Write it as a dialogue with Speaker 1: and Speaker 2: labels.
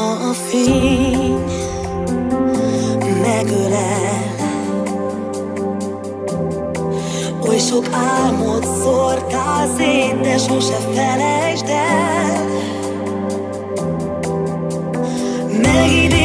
Speaker 1: ha a fény megölel. Oly sok álmot szórtál szét, de sose felejtsd el. Megidéz